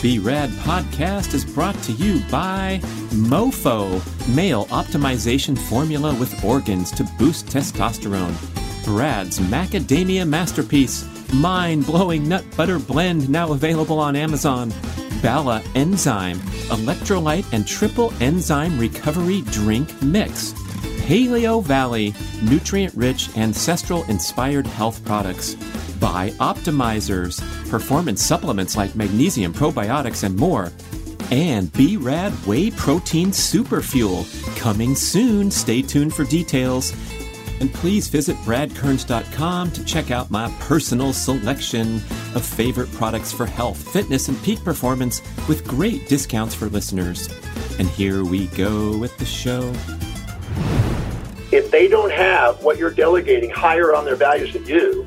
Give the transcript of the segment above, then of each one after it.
B Rad podcast is brought to you by MoFo, male optimization formula with organs to boost testosterone. Brad's macadamia masterpiece, mind blowing nut butter blend, now available on Amazon. Bala Enzyme, electrolyte and triple enzyme recovery drink mix. Paleo Valley, nutrient rich, ancestral inspired health products. BiOptimizers, performance supplements like magnesium, probiotics, and more. And B Rad Whey Protein Super Fuel, coming soon. Stay tuned for details. And please visit bradkearns.com to check out my personal selection of favorite products for health, fitness, and peak performance with great discounts for listeners. And here we go with the show. If they don't have what you're delegating higher on their values than you,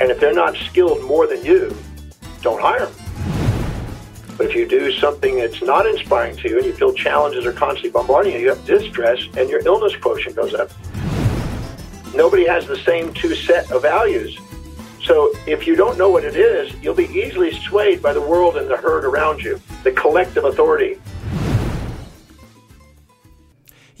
and if they're not skilled more than you, don't hire them. But if you do something that's not inspiring to you and you feel challenges are constantly bombarding you, you have distress and your illness quotient goes up. Nobody has the same two set of values. So if you don't know what it is, you'll be easily swayed by the world and the herd around you, the collective authority.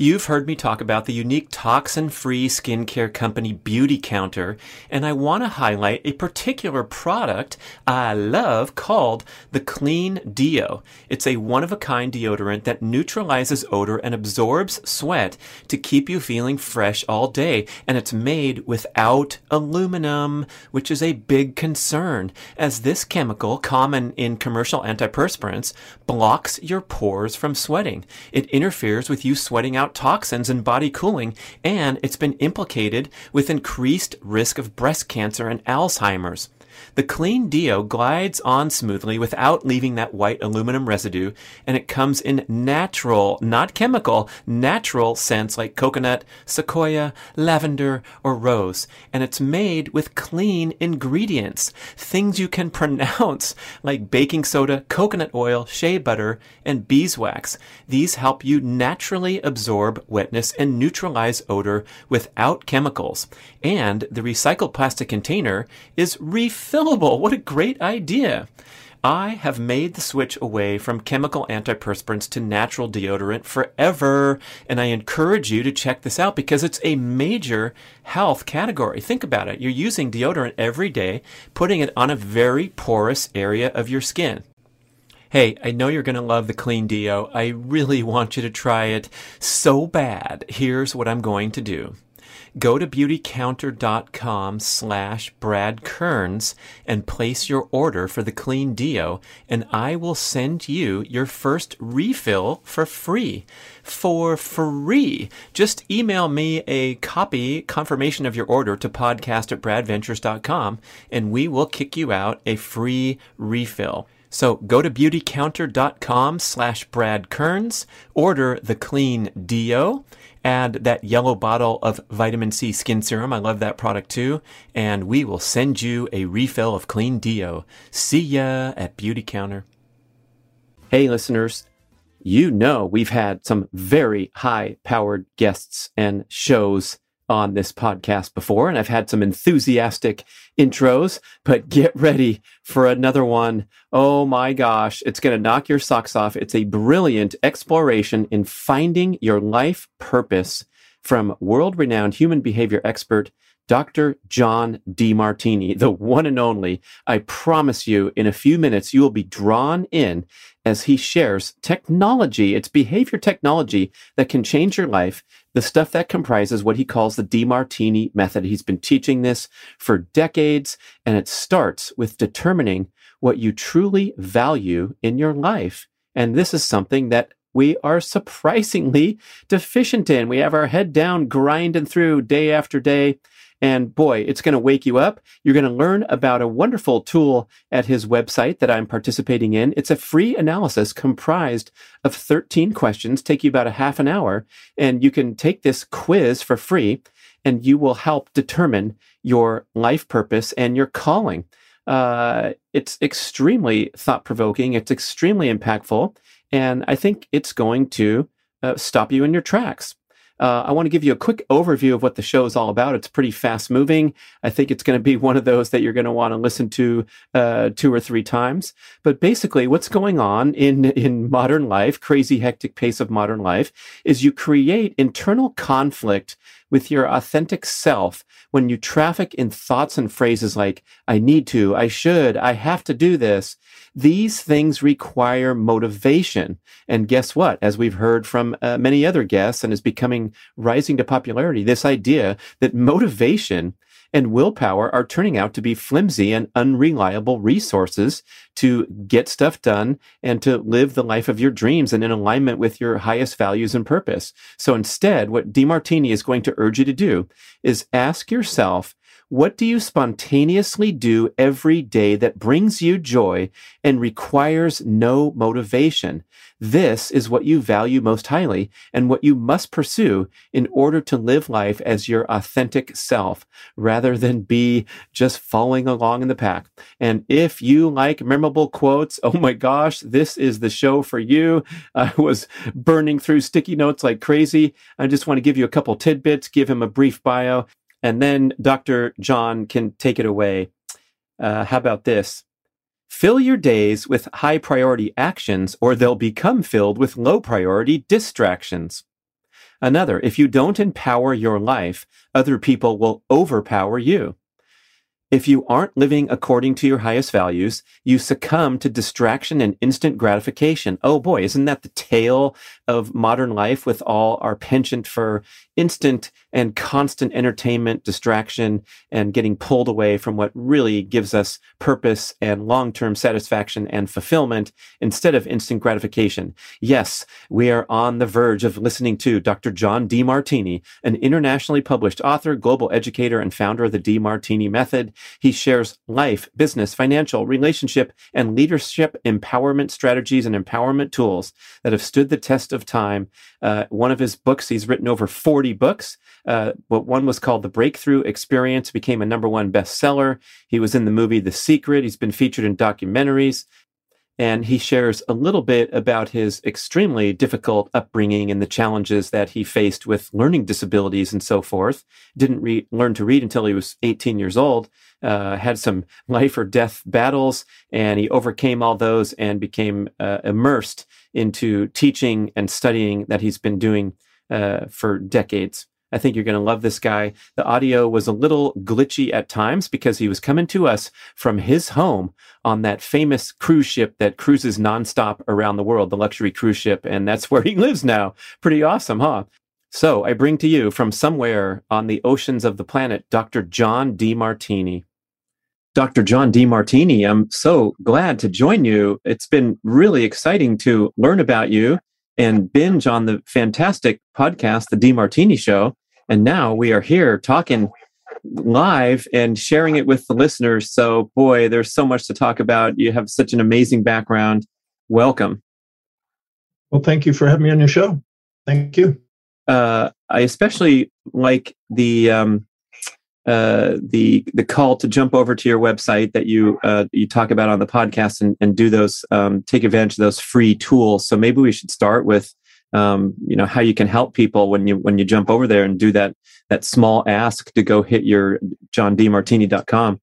You've heard me talk about the unique toxin free skincare company Beauty Counter, and I want to highlight a particular product I love called the Clean Deo. It's a one of a kind deodorant that neutralizes odor and absorbs sweat to keep you feeling fresh all day, and it's made without aluminum, which is a big concern, as this chemical, common in commercial antiperspirants, blocks your pores from sweating. It interferes with you sweating out toxins and body cooling, and it's been implicated with increased risk of breast cancer and Alzheimer's. The clean deo glides on smoothly without leaving that white aluminum residue, and it comes in natural, not chemical, natural scents like coconut, sequoia, lavender, or rose. And it's made with clean ingredients, things you can pronounce like baking soda, coconut oil, shea butter, and beeswax. These help you naturally absorb wetness and neutralize odor without chemicals. And the recycled plastic container is refillable. What a great idea! I have made the switch away from chemical antiperspirants to natural deodorant forever, and I encourage you to check this out because it's a major health category. Think about it. You're using deodorant every day, putting it on a very porous area of your skin. Hey, I know you're going to love the Clean Deo. I really want you to try it so bad. Here's what I'm going to do go to beautycounter.com slash Brad Kearns and place your order for the Clean Deo, and I will send you your first refill for free. For free. Just email me a copy confirmation of your order to podcast at bradventures.com, and we will kick you out a free refill. So go to beautycounter.com slash Brad Kearns, order the clean Deo, add that yellow bottle of vitamin C skin serum. I love that product too. And we will send you a refill of clean Deo. See ya at Beauty Counter. Hey listeners, you know we've had some very high powered guests and shows on this podcast before, and I've had some enthusiastic intros, but get ready for another one. Oh my gosh, it's going to knock your socks off. It's a brilliant exploration in finding your life purpose from world renowned human behavior expert Dr. John Demartini, the one and only. I promise you, in a few minutes, you will be drawn in as he shares technology. It's behavior technology that can change your life. The stuff that comprises what he calls the Demartini method. He's been teaching this for decades, and it starts with determining what you truly value in your life. And this is something that we are surprisingly deficient in. We have our head down, grinding through day after day. And boy, it's going to wake you up. You're going to learn about a wonderful tool at his website that I'm participating in. It's a free analysis comprised of 13 questions, take you about a half an hour, and you can take this quiz for free and you will help determine your life purpose and your calling. Uh, it's extremely thought provoking. It's extremely impactful. And I think it's going to uh, stop you in your tracks. Uh, I want to give you a quick overview of what the show is all about. It's pretty fast moving. I think it's going to be one of those that you're going to want to listen to uh, two or three times. But basically, what's going on in in modern life, crazy hectic pace of modern life, is you create internal conflict with your authentic self when you traffic in thoughts and phrases like, I need to, I should, I have to do this. These things require motivation. And guess what? As we've heard from uh, many other guests and is becoming rising to popularity, this idea that motivation and willpower are turning out to be flimsy and unreliable resources to get stuff done and to live the life of your dreams and in alignment with your highest values and purpose. So instead, what Demartini is going to urge you to do is ask yourself, what do you spontaneously do every day that brings you joy and requires no motivation? This is what you value most highly and what you must pursue in order to live life as your authentic self rather than be just following along in the pack. And if you like memorable quotes, oh my gosh, this is the show for you. I was burning through sticky notes like crazy. I just want to give you a couple tidbits, give him a brief bio, and then Dr. John can take it away. Uh, how about this? Fill your days with high priority actions, or they'll become filled with low priority distractions. Another, if you don't empower your life, other people will overpower you. If you aren't living according to your highest values, you succumb to distraction and instant gratification. Oh boy, isn't that the tale of modern life with all our penchant for instant and constant entertainment, distraction, and getting pulled away from what really gives us purpose and long-term satisfaction and fulfillment instead of instant gratification. Yes, we are on the verge of listening to Dr. John Demartini, an internationally published author, global educator, and founder of the Demartini Method. He shares life, business, financial, relationship, and leadership empowerment strategies and empowerment tools that have stood the test of time. Uh, one of his books, he's written over 40 books. Uh, but one was called The Breakthrough Experience, became a number one bestseller. He was in the movie The Secret. He's been featured in documentaries. And he shares a little bit about his extremely difficult upbringing and the challenges that he faced with learning disabilities and so forth. Didn't re- learn to read until he was 18 years old. Uh, had some life or death battles, and he overcame all those and became uh, immersed into teaching and studying that he's been doing uh, for decades. I think you're going to love this guy. The audio was a little glitchy at times because he was coming to us from his home on that famous cruise ship that cruises nonstop around the world, the luxury cruise ship. And that's where he lives now. Pretty awesome, huh? So I bring to you from somewhere on the oceans of the planet, Dr. John Demartini. Dr. John Demartini, I'm so glad to join you. It's been really exciting to learn about you and binge on the fantastic podcast, The Demartini Show. And now we are here talking live and sharing it with the listeners. So, boy, there's so much to talk about. You have such an amazing background. Welcome. Well, thank you for having me on your show. Thank you. Uh, I especially like the um, uh, the the call to jump over to your website that you uh, you talk about on the podcast and, and do those um, take advantage of those free tools. So maybe we should start with um, you know how you can help people when you when you jump over there and do that that small ask to go hit your johndemartini.com.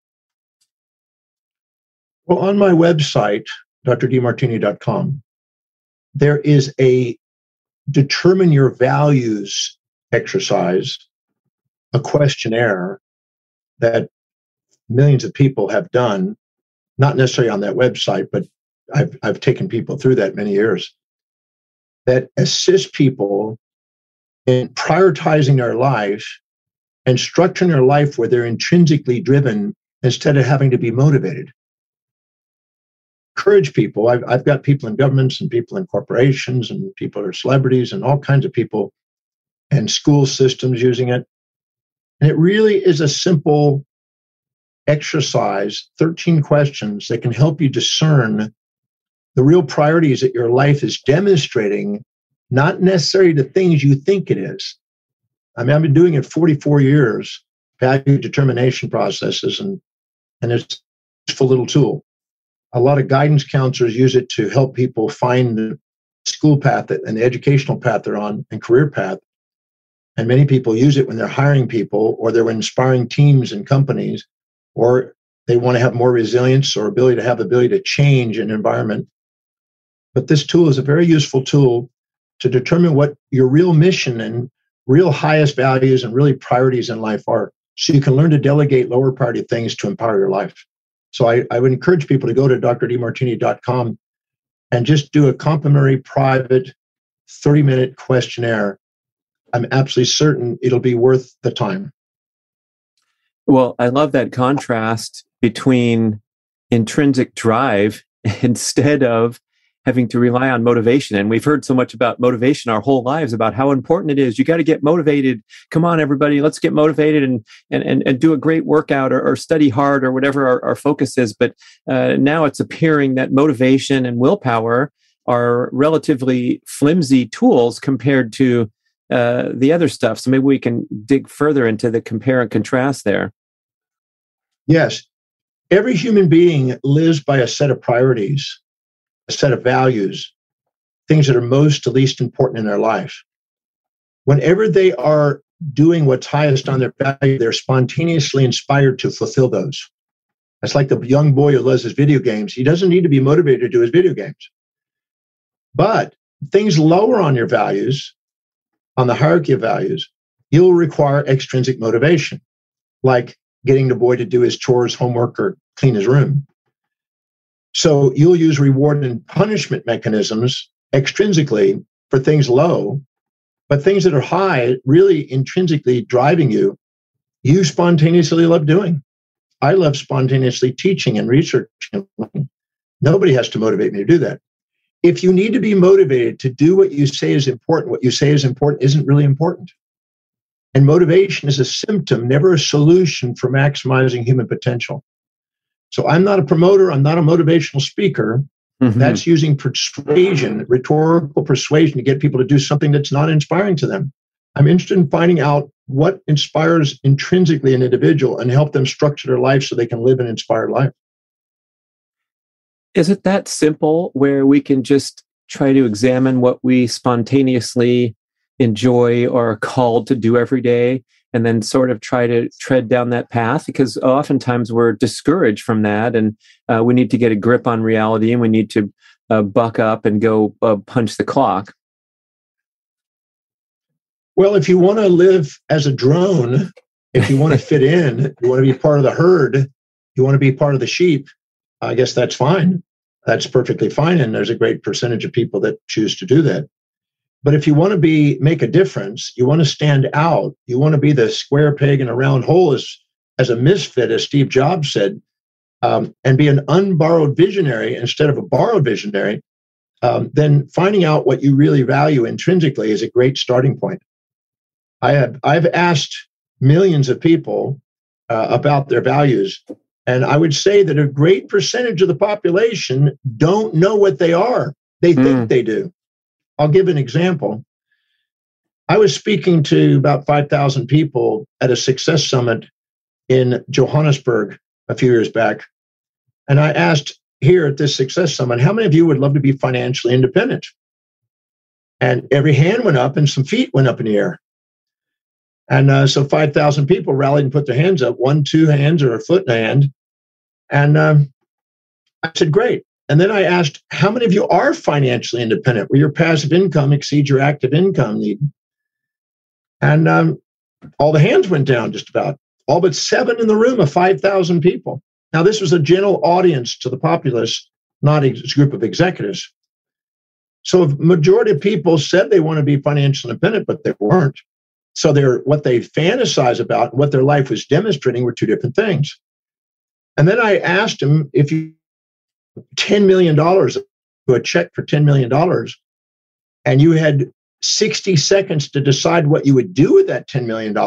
Well, on my website, drdemartini.com, there is a determine your values exercise, a questionnaire that millions of people have done, not necessarily on that website, but I've, I've taken people through that many years, that assist people in prioritizing their life and structuring their life where they're intrinsically driven instead of having to be motivated. Encourage people. I've, I've got people in governments and people in corporations and people are celebrities and all kinds of people and school systems using it. And it really is a simple exercise 13 questions that can help you discern the real priority is that your life is demonstrating, not necessarily the things you think it is. I mean, I've been doing it 44 years, value determination processes, and, and it's a useful little tool. A lot of guidance counselors use it to help people find the school path that, and the educational path they're on and career path. And many people use it when they're hiring people or they're inspiring teams and companies, or they want to have more resilience or ability to have the ability to change an environment. But this tool is a very useful tool to determine what your real mission and real highest values and really priorities in life are. So you can learn to delegate lower priority things to empower your life. So I, I would encourage people to go to drdemartini.com and just do a complimentary private 30 minute questionnaire. I'm absolutely certain it'll be worth the time. Well, I love that contrast between intrinsic drive instead of having to rely on motivation. And we've heard so much about motivation our whole lives about how important it is. You got to get motivated. Come on, everybody, let's get motivated and and and, and do a great workout or, or study hard or whatever our, our focus is. But uh, now it's appearing that motivation and willpower are relatively flimsy tools compared to uh, the other stuff. So maybe we can dig further into the compare and contrast there. Yes. Every human being lives by a set of priorities a set of values, things that are most to least important in their life. Whenever they are doing what's highest on their value, they're spontaneously inspired to fulfill those. That's like the young boy who loves his video games. He doesn't need to be motivated to do his video games. But things lower on your values, on the hierarchy of values, you'll require extrinsic motivation, like getting the boy to do his chores, homework, or clean his room. So you'll use reward and punishment mechanisms extrinsically for things low, but things that are high, really intrinsically driving you, you spontaneously love doing. I love spontaneously teaching and researching. Nobody has to motivate me to do that. If you need to be motivated to do what you say is important, what you say is important isn't really important. And motivation is a symptom, never a solution for maximizing human potential. So I'm not a promoter, I'm not a motivational speaker. Mm-hmm. That's using persuasion, rhetorical persuasion to get people to do something that's not inspiring to them. I'm interested in finding out what inspires intrinsically an individual and help them structure their life so they can live an inspired life. Is it that simple where we can just try to examine what we spontaneously enjoy or are called to do every day and then sort of try to tread down that path because oftentimes we're discouraged from that and uh, we need to get a grip on reality and we need to uh, buck up and go uh, punch the clock. Well if you want to live as a drone if you want to fit in you want to be part of the herd you want to be part of the sheep i guess that's fine. That's perfectly fine and there's a great percentage of people that choose to do that but if you want to be make a difference, you want to stand out, you want to be the square peg in a round hole as, as a misfit, as Steve Jobs said, um, and be an unborrowed visionary instead of a borrowed visionary, um, then finding out what you really value intrinsically is a great starting point. I have I've asked millions of people uh, about their values, and I would say that a great percentage of the population don't know what they are. They think mm. they do. I'll give an example. I was speaking to about 5,000 people at a success summit in Johannesburg a few years back. And I asked here at this success summit, how many of you would love to be financially independent? And every hand went up and some feet went up in the air. And uh, so 5,000 people rallied and put their hands up, one, two hands, or a foot in a hand. And um, I said, great. And then I asked, how many of you are financially independent where your passive income exceeds your active income need? And um, all the hands went down just about, all but seven in the room of 5,000 people. Now, this was a general audience to the populace, not a group of executives. So a majority of people said they want to be financially independent, but they weren't. So they're what they fantasize about, what their life was demonstrating were two different things. And then I asked him if you $10 million to a check for $10 million, and you had 60 seconds to decide what you would do with that $10 million,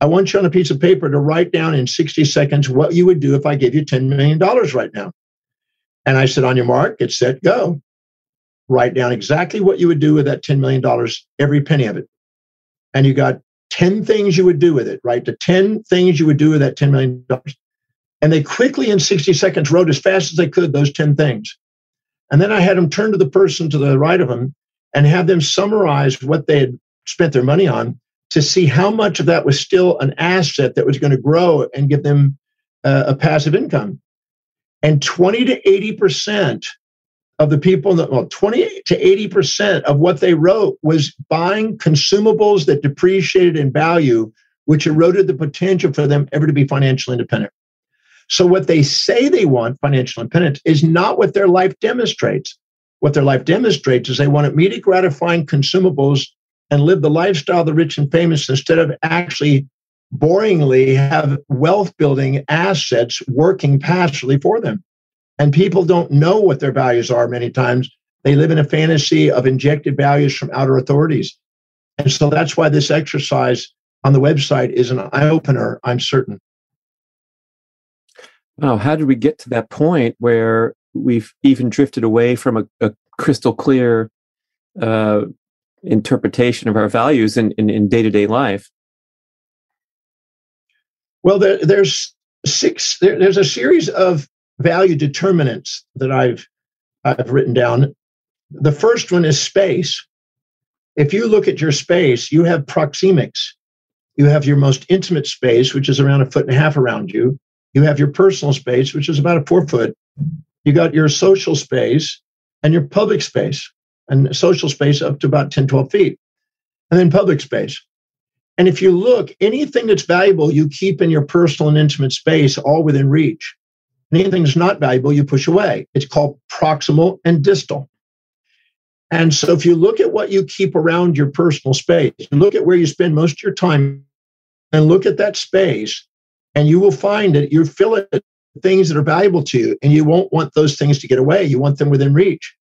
I want you on a piece of paper to write down in 60 seconds what you would do if I gave you $10 million right now. And I said, on your mark, get set, go. Write down exactly what you would do with that $10 million, every penny of it. And you got 10 things you would do with it, right? The 10 things you would do with that $10 million. And they quickly, in 60 seconds, wrote as fast as they could those 10 things. And then I had them turn to the person to the right of them and have them summarize what they had spent their money on to see how much of that was still an asset that was going to grow and give them uh, a passive income. And 20 to 80% of the people that, well, 20 to 80% of what they wrote was buying consumables that depreciated in value, which eroded the potential for them ever to be financially independent. So, what they say they want, financial independence, is not what their life demonstrates. What their life demonstrates is they want immediate gratifying consumables and live the lifestyle of the rich and famous instead of actually boringly have wealth building assets working passively for them. And people don't know what their values are many times. They live in a fantasy of injected values from outer authorities. And so that's why this exercise on the website is an eye opener, I'm certain. Oh, how did we get to that point where we've even drifted away from a, a crystal clear uh, interpretation of our values in, in, day-to-day life? Well, there, there's six. There, there's a series of value determinants that I've I've written down. The first one is space. If you look at your space, you have proxemics. You have your most intimate space, which is around a foot and a half around you. You have your personal space, which is about a four foot. You got your social space and your public space, and social space up to about 10, 12 feet, and then public space. And if you look, anything that's valuable, you keep in your personal and intimate space, all within reach. Anything that's not valuable, you push away. It's called proximal and distal. And so if you look at what you keep around your personal space, look at where you spend most of your time and look at that space, and you will find that you're filling things that are valuable to you, and you won't want those things to get away. You want them within reach.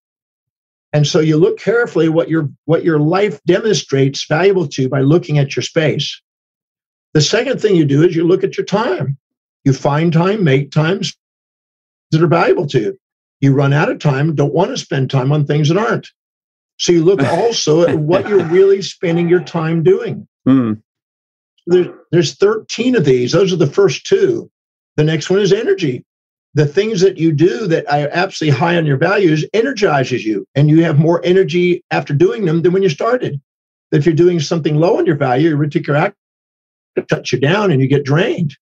And so you look carefully what your what your life demonstrates valuable to you by looking at your space. The second thing you do is you look at your time. You find time, make times that are valuable to you. You run out of time, don't want to spend time on things that aren't. So you look also at what you're really spending your time doing. Mm. There, there's 13 of these. Those are the first two. The next one is energy. The things that you do that are absolutely high on your values energizes you and you have more energy after doing them than when you started. If you're doing something low on your value your reticular act shuts you down and you get drained.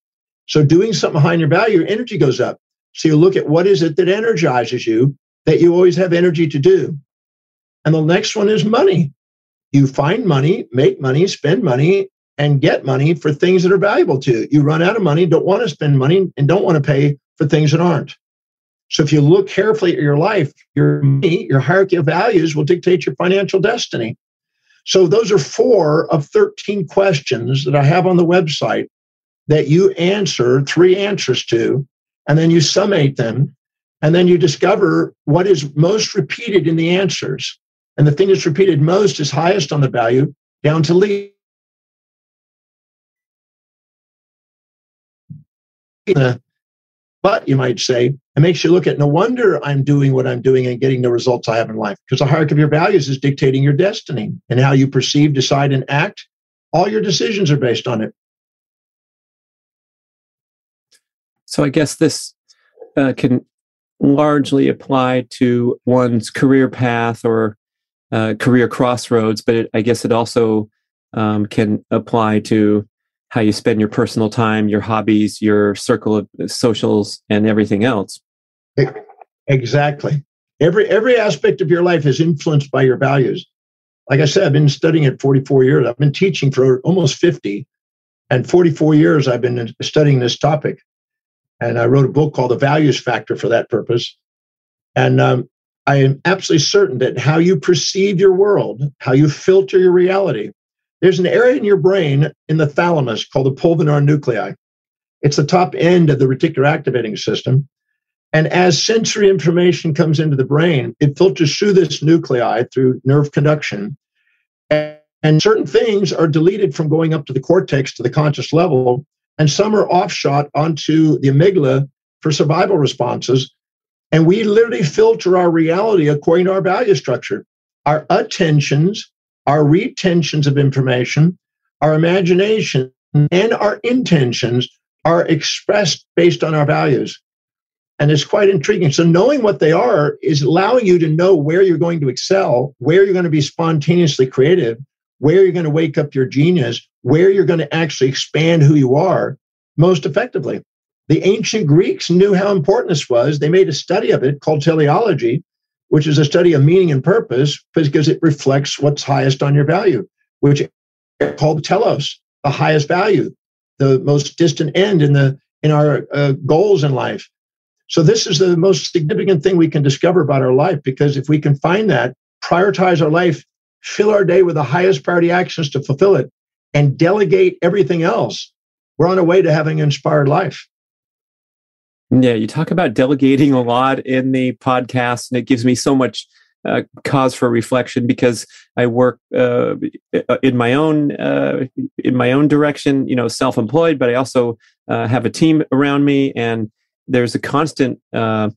So doing something high on your value your energy goes up. So you look at what is it that energizes you that you always have energy to do. And the next one is money. You find money make money spend money and get money for things that are valuable to you you run out of money don't want to spend money and don't want to pay for things that aren't. So if you look carefully at your life, your money, your hierarchy of values will dictate your financial destiny. So those are four of 13 questions that I have on the website that you answer three answers to, and then you summate them, and then you discover what is most repeated in the answers. And the thing that's repeated most is highest on the value down to least. But you might say, it makes you look at no wonder I'm doing what I'm doing and getting the results I have in life because the hierarchy of your values is dictating your destiny and how you perceive, decide, and act. All your decisions are based on it. So I guess this uh, can largely apply to one's career path or uh, career crossroads, but it, I guess it also um, can apply to how you spend your personal time, your hobbies, your circle of socials, and everything else. Exactly. Every every aspect of your life is influenced by your values. Like I said, I've been studying it 44 years. I've been teaching for almost 50, and 44 years I've been studying this topic. And I wrote a book called The Values Factor for that purpose. And um, I am absolutely certain that how you perceive your world, how you filter your reality, there's an area in your brain in the thalamus called the pulvinar nuclei. It's the top end of the reticular activating system. And as sensory information comes into the brain, it filters through this nuclei through nerve conduction. And certain things are deleted from going up to the cortex to the conscious level, and some are offshot onto the amygdala for survival responses. And we literally filter our reality according to our value structure. Our attentions our retentions of information, our imagination, and our intentions are expressed based on our values. And it's quite intriguing. So, knowing what they are is allowing you to know where you're going to excel, where you're going to be spontaneously creative, where you're going to wake up your genius, where you're going to actually expand who you are most effectively. The ancient Greeks knew how important this was. They made a study of it called teleology, which is a study of meaning and purpose because it reflects what's highest on your value, which called telos, the highest value, the most distant end in the in our uh, goals in life. So this is the most significant thing we can discover about our life because if we can find that, prioritize our life, fill our day with the highest priority actions to fulfill it, and delegate everything else, we're on our way to having an inspired life. Yeah, you talk about delegating a lot in the podcast, and it gives me so much uh, cause for reflection because I work uh, in my own uh, in my own direction, you know, self-employed, but I also uh, have a team around me, and there's a constant, uh,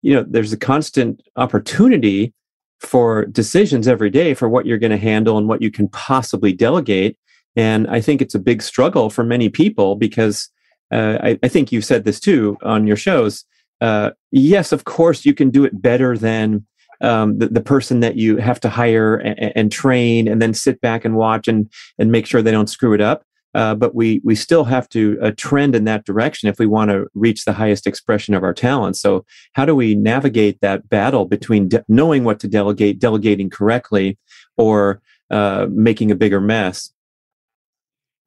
you know, there's a constant opportunity for decisions every day for what you're going to handle and what you can possibly delegate. And I think it's a big struggle for many people because uh, I, I, think you've said this too on your shows. Uh, yes, of course, you can do it better than um, the, the, person that you have to hire and, and, train and then sit back and watch and, and make sure they don't screw it up. Uh, but we, we still have to uh, trend in that direction if we want to reach the highest expression of our talents. So, how do we navigate that battle between de- knowing what to delegate, delegating correctly, or uh, making a bigger mess?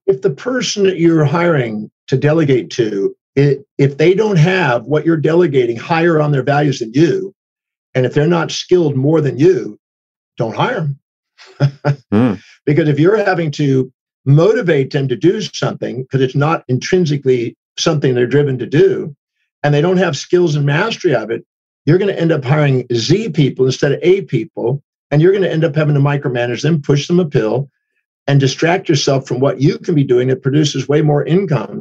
If the person that you're hiring to delegate to, it, if they don't have what you're delegating higher on their values than you, and if they're not skilled more than you, don't hire them. mm. Because if you're having to motivate them to do something because it's not intrinsically something they're driven to do, and they don't have skills and mastery of it, you're going to end up hiring Z people instead of A people, and you're going to end up having to micromanage them, push them a pill, and distract yourself from what you can be doing that produces way more income.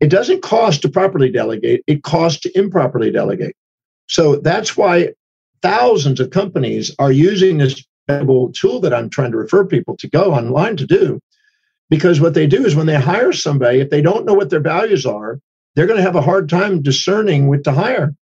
It doesn't cost to properly delegate, it costs to improperly delegate. So that's why thousands of companies are using this tool that I'm trying to refer people to go online to do. Because what they do is when they hire somebody, if they don't know what their values are, they're going to have a hard time discerning what to hire.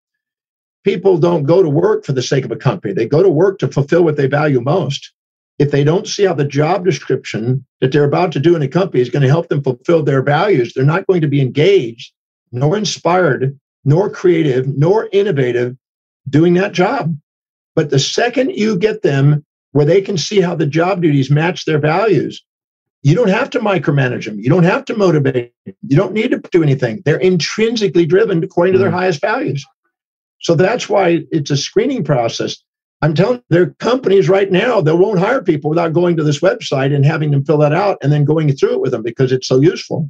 People don't go to work for the sake of a company, they go to work to fulfill what they value most if they don't see how the job description that they're about to do in a company is going to help them fulfill their values, they're not going to be engaged, nor inspired, nor creative, nor innovative doing that job. But the second you get them where they can see how the job duties match their values, you don't have to micromanage them. You don't have to motivate them. You don't need to do anything. They're intrinsically driven according to their mm-hmm. highest values. So that's why it's a screening process. I'm telling you, there are companies right now that won't hire people without going to this website and having them fill that out and then going through it with them because it's so useful.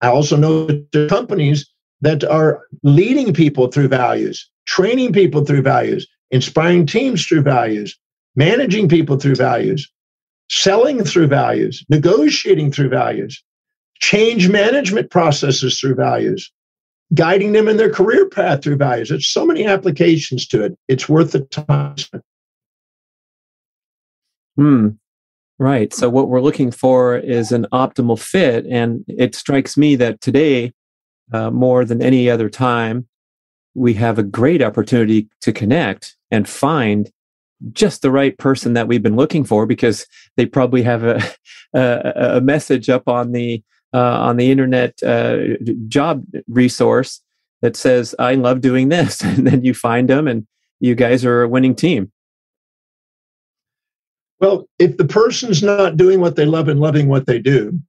I also know that there are companies that are leading people through values, training people through values, inspiring teams through values, managing people through values, selling through values, negotiating through values, change management processes through values, guiding them in their career path through values. There's so many applications to it. It's worth the time. Hmm. Right. So what we're looking for is an optimal fit, and it strikes me that today, uh, more than any other time, we have a great opportunity to connect and find just the right person that we've been looking for because they probably have a a, a message up on the on the internet uh, job resource that says, I love doing this. And then you find them and you guys are a winning team. Well, if the person's not doing what they love and loving what they do,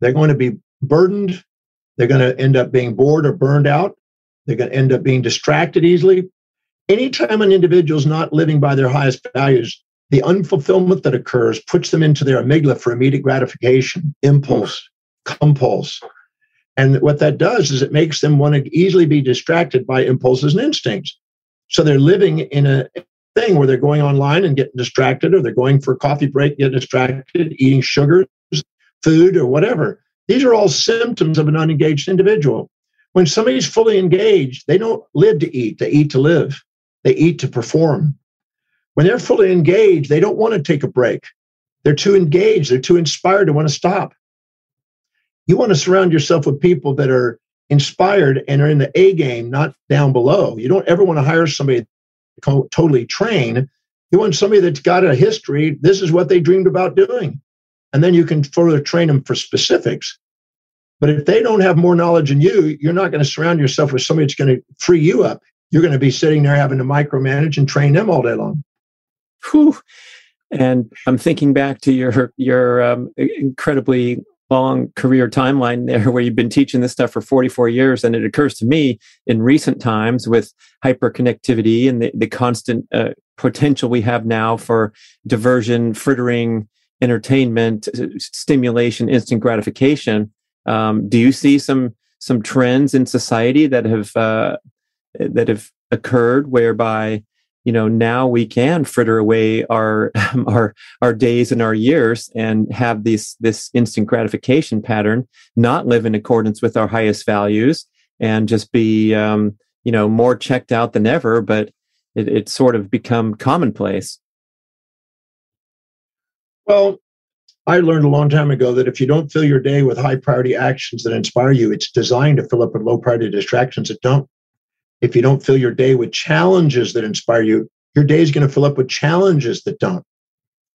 they're going to be burdened. They're going to end up being bored or burned out. They're going to end up being distracted easily. Anytime an individual's not living by their highest values, the unfulfillment that occurs puts them into their amygdala for immediate gratification, impulse, compulse. And what that does is it makes them want to easily be distracted by impulses and instincts. So they're living in a thing where they're going online and getting distracted, or they're going for a coffee break, getting distracted, eating sugars, food, or whatever. These are all symptoms of an unengaged individual. When somebody's fully engaged, they don't live to eat, they eat to live, they eat to perform. When they're fully engaged, they don't want to take a break. They're too engaged, they're too inspired to want to stop you want to surround yourself with people that are inspired and are in the A game, not down below. You don't ever want to hire somebody to totally train You want somebody that's got a history. This is what they dreamed about doing. And then you can further train them for specifics. But if they don't have more knowledge than you, you're not going to surround yourself with somebody that's going to free you up. You're going to be sitting there having to micromanage and train them all day long. Whew. And I'm thinking back to your your um, incredibly long career timeline there where you've been teaching this stuff for 44 years. And it occurs to me in recent times with hyperconnectivity and the, the constant uh, potential we have now for diversion, frittering, entertainment, stimulation, instant gratification. Um, do you see some some trends in society that have uh, that have occurred whereby you know now we can fritter away our our our days and our years and have this this instant gratification pattern not live in accordance with our highest values and just be um, you know more checked out than ever but it, sort of become commonplace. Well i learned a long time ago that if you don't fill your day with high priority actions that inspire you it's designed to fill up with low priority distractions that don't if you don't fill your day with challenges that inspire you, your day is going to fill up with challenges that don't.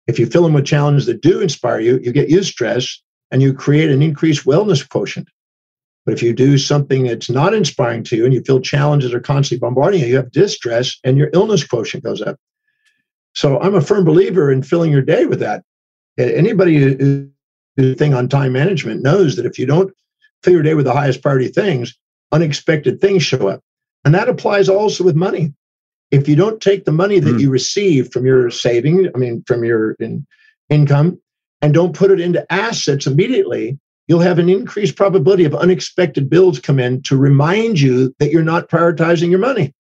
If you fill them with challenges that do inspire you, you get eustress and you create an increased wellness quotient. But if you do something that's not inspiring to you and you feel challenges are constantly bombarding you, you have distress and your illness quotient goes up. So I'm a firm believer in filling your day with that. Anybody who's thing on time management knows that if you don't fill your day with the highest priority things, unexpected things show up. And that applies also with money. If you don't take the money that mm. you receive from your saving, I mean, from your in, income, and don't put it into assets immediately, you'll have an increased probability of unexpected bills come in to remind you that you're not prioritizing your money.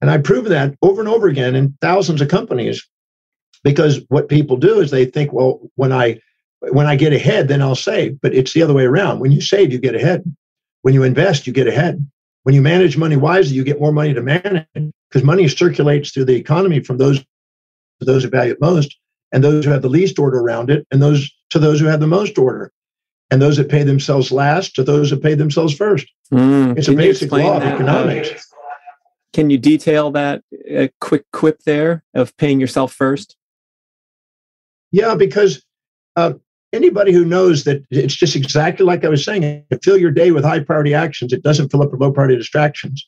And I've proven that over and over again in thousands of companies because what people do is they think, well, when I when I get ahead, then I'll save. But it's the other way around. When you save, you get ahead. When you invest, you get ahead. When you manage money wisely, you get more money to manage because money circulates through the economy from those to those who value it most, and those who have the least order around it, and those to those who have the most order, and those that pay themselves last to those that pay themselves first. Mm, it's a basic law of economics. Uh, can you detail that a quick quip there of paying yourself first? Yeah, because uh, anybody who knows that it's just exactly like I was saying, fill your day with high priority actions. It doesn't fill up with low priority distractions.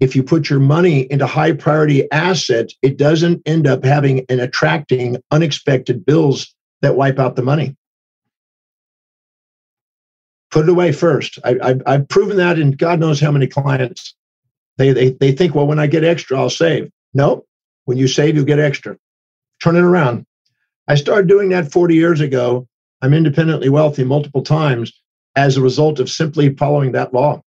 If you put your money into high priority assets, it doesn't end up having and attracting unexpected bills that wipe out the money. Put it away first. I, have proven that in God knows how many clients. They, they, they think, well, when I get extra, I'll save. No, when you save, you get extra. Turn it around. I started doing that 40 years ago I'm independently wealthy multiple times as a result of simply following that law.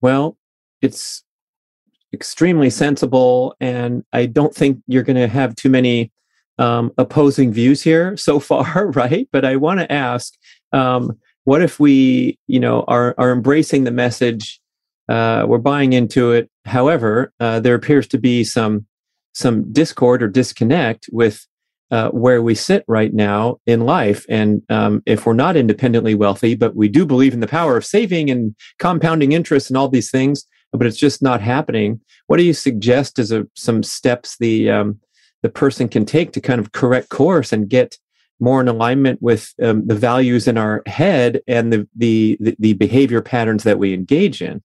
Well, it's extremely sensible, and I don't think you're going to have too many um, opposing views here so far, right? But I want to ask, um, what if we, you know, are are embracing the message? Uh, we're buying into it. However, uh, there appears to be some some discord or disconnect with uh, where we sit right now in life. And um, if we're not independently wealthy, but we do believe in the power of saving and compounding interest and all these things, but it's just not happening. What do you suggest as a, some steps the um, the person can take to kind of correct course and get more in alignment with um, the values in our head and the, the the behavior patterns that we engage in?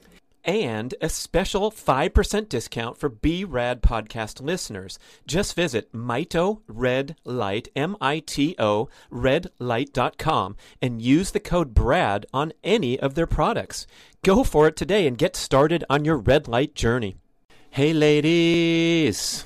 and a special 5% discount for B-Rad podcast listeners. Just visit Mito Red Light, M-I-T-O, redlight.com and use the code BRAD on any of their products. Go for it today and get started on your red light journey. Hey ladies!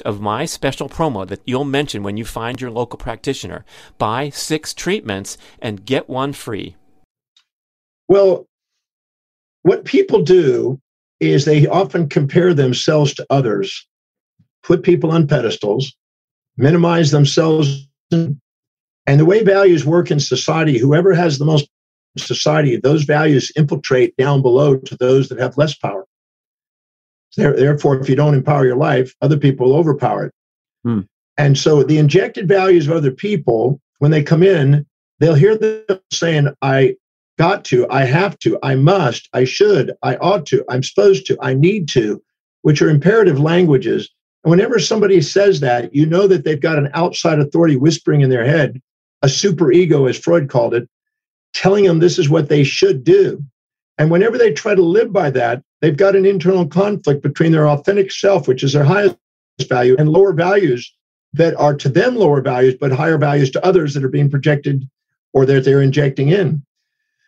of my special promo that you'll mention when you find your local practitioner. Buy six treatments and get one free. Well, what people do is they often compare themselves to others, put people on pedestals, minimize themselves. And the way values work in society, whoever has the most society, those values infiltrate down below to those that have less power. Therefore, if you don't empower your life, other people will overpower it. Hmm. And so the injected values of other people, when they come in, they'll hear them saying, I got to, I have to, I must, I should, I ought to, I'm supposed to, I need to, which are imperative languages. And whenever somebody says that, you know that they've got an outside authority whispering in their head, a super ego, as Freud called it, telling them this is what they should do. And whenever they try to live by that, they've got an internal conflict between their authentic self, which is their highest value, and lower values that are to them lower values, but higher values to others that are being projected or that they're injecting in.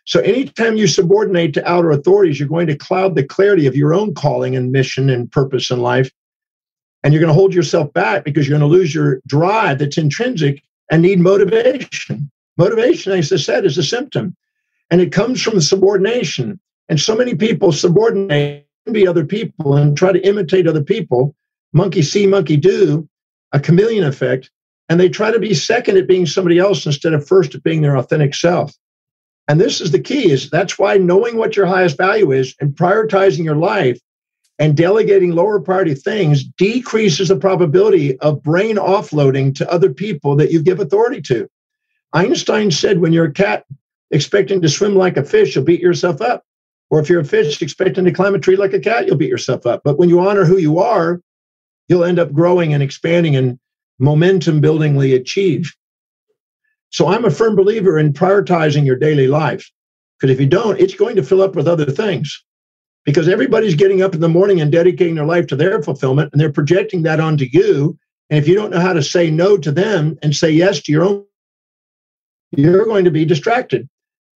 So anytime you subordinate to outer authorities, you're going to cloud the clarity of your own calling and mission and purpose in life. And you're going to hold yourself back because you're going to lose your drive that's intrinsic and need motivation. Motivation, as I said, is a symptom. And it comes from subordination. And so many people subordinate be other people and try to imitate other people. Monkey see, monkey do, a chameleon effect. And they try to be second at being somebody else instead of first at being their authentic self. And this is the key is that's why knowing what your highest value is and prioritizing your life and delegating lower priority things decreases the probability of brain offloading to other people that you give authority to. Einstein said when you're a cat expecting to swim like a fish, you'll beat yourself up. Or if you're a fish expecting to climb a tree like a cat, you'll beat yourself up. But when you honor who you are, you'll end up growing and expanding and momentum buildingly achieve. So I'm a firm believer in prioritizing your daily life. Because if you don't, it's going to fill up with other things. Because everybody's getting up in the morning and dedicating their life to their fulfillment, and they're projecting that onto you. And if you don't know how to say no to them and say yes to your own, you're going to be distracted.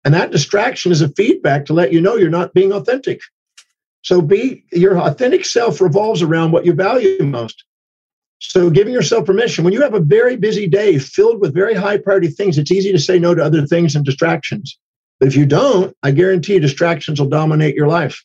And that distraction is a feedback to let you know you're not being authentic. So be your authentic self revolves around what you value most. So giving yourself permission when you have a very busy day filled with very high priority things, it's easy to say no to other things and distractions. But if you don't, I guarantee distractions will dominate your life.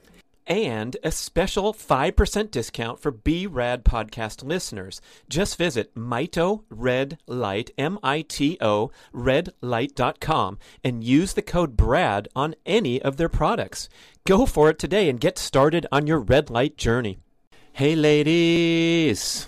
and a special 5% discount for B-Rad podcast listeners. Just visit Mito Red Light, M-I-T-O, redlight.com and use the code BRAD on any of their products. Go for it today and get started on your red light journey. Hey ladies!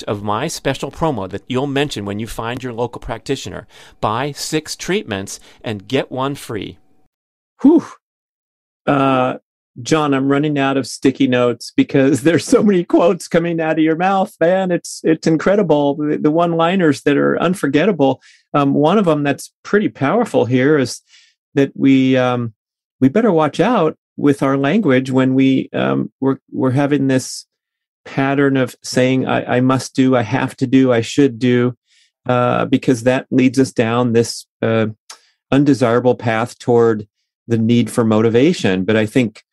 advantage of my special promo that you'll mention when you find your local practitioner. Buy six treatments and get one free. Whew. Uh, John, I'm running out of sticky notes because there's so many quotes coming out of your mouth, man. It's it's incredible. The, the one-liners that are unforgettable. Um, one of them that's pretty powerful here is that we um, we better watch out with our language when we um, we're we're having this pattern of saying I, I must do, I have to do, I should do, uh, because that leads us down this uh, undesirable path toward the need for motivation. But I think,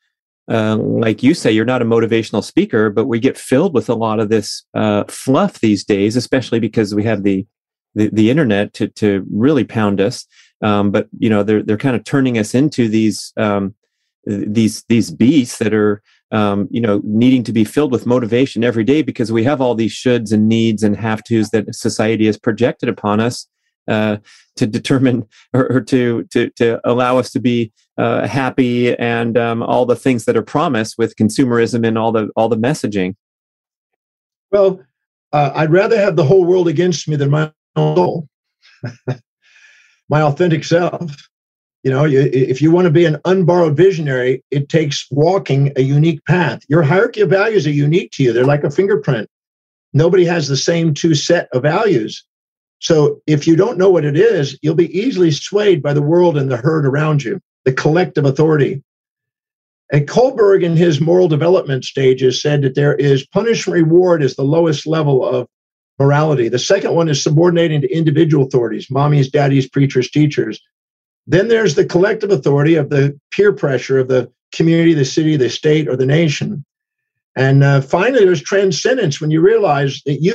uh, like you say, you're not a motivational speaker, but we get filled with a lot of this uh, fluff these days, especially because we have the the, the internet to to really pound us. Um, but you know, they're they're kind of turning us into these um, these these beasts that are um, you know, needing to be filled with motivation every day because we have all these shoulds and needs and have tos that society has projected upon us uh, to determine or, or, to to to allow us to be uh, happy and um, all the things that are promised with consumerism and all the all the messaging. Well, uh, I'd rather have the whole world against me than my own soul, my authentic self. You know, if you want to be an unborrowed visionary, it takes walking a unique path. Your hierarchy of values are unique to you, they're like a fingerprint. Nobody has the same two set of values. So if you don't know what it is, you'll be easily swayed by the world and the herd around you, the collective authority. And Kohlberg, in his moral development stages, said that there is punishment reward is the lowest level of morality. The second one is subordinating to individual authorities, mommies, daddies, preachers, teachers. Then there's the collective authority of the peer pressure of the community, the city, the state, or the nation. And uh, finally, there's transcendence when you realize that you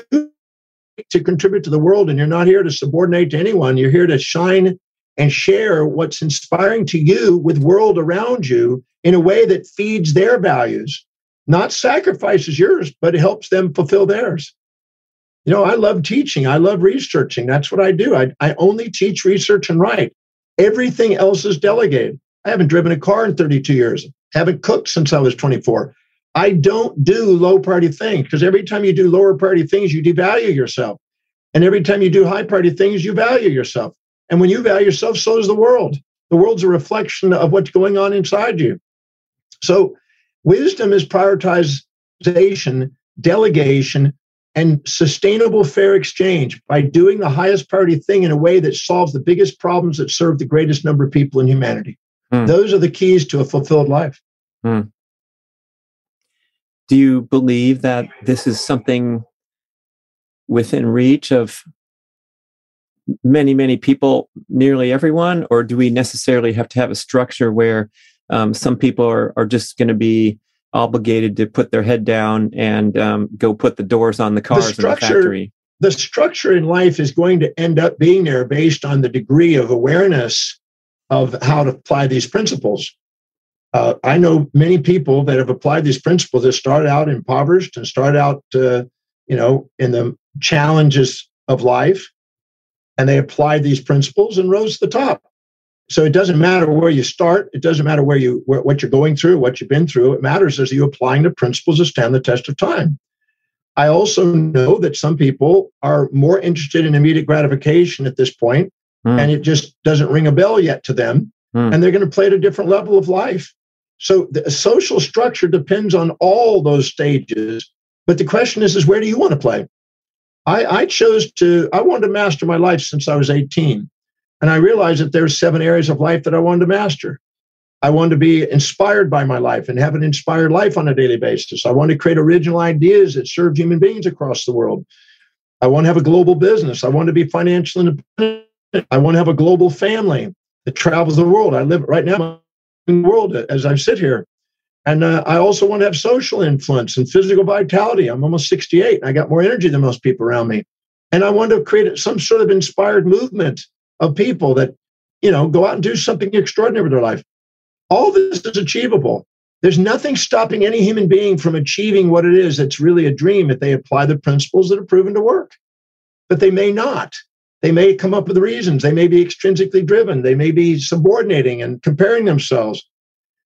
to contribute to the world and you're not here to subordinate to anyone. You're here to shine and share what's inspiring to you with world around you in a way that feeds their values, not sacrifices yours, but helps them fulfill theirs. You know, I love teaching. I love researching. That's what I do. I, I only teach, research, and write. Everything else is delegated. I haven't driven a car in 32 years, haven't cooked since I was 24. I don't do low priority things because every time you do lower priority things, you devalue yourself. And every time you do high priority things, you value yourself. And when you value yourself, so does the world. The world's a reflection of what's going on inside you. So wisdom is prioritization, delegation, and sustainable fair exchange by doing the highest priority thing in a way that solves the biggest problems that serve the greatest number of people in humanity. Mm. Those are the keys to a fulfilled life. Mm. Do you believe that this is something within reach of many, many people, nearly everyone? Or do we necessarily have to have a structure where um, some people are, are just going to be obligated to put their head down and um, go put the doors on the cars the structure, in the factory. The structure in life is going to end up being there based on the degree of awareness of how to apply these principles. Uh, I know many people that have applied these principles that start out impoverished and start out, uh, you know, in the challenges of life, and they applied these principles and rose to the top. So it doesn't matter where you start. It doesn't matter where you where, what you're going through, what you've been through. It matters is you applying the principles that stand the test of time. I also know that some people are more interested in immediate gratification at this point, mm. and it just doesn't ring a bell yet to them, mm. and they're going to play at a different level of life. So the social structure depends on all those stages. But the question is, is where do you want to play? I, I chose to, I wanted to master my life since I was 18. And I realized that there's seven areas of life that I wanted to master. I wanted to be inspired by my life and have an inspired life on a daily basis. I want to create original ideas that serve human beings across the world. I want to have a global business. I want to be financially independent. I want to have a global family that travels the world. I live right now in the world as I sit here. And uh, I also want to have social influence and physical vitality. I'm almost 68 and I got more energy than most people around me. And I want to create some sort of inspired movement of people that, you know, go out and do something extraordinary with their life. All this is achievable. There's nothing stopping any human being from achieving what it is that's really a dream if they apply the principles that are proven to work. But they may not. They may come up with reasons. They may be extrinsically driven. They may be subordinating and comparing themselves.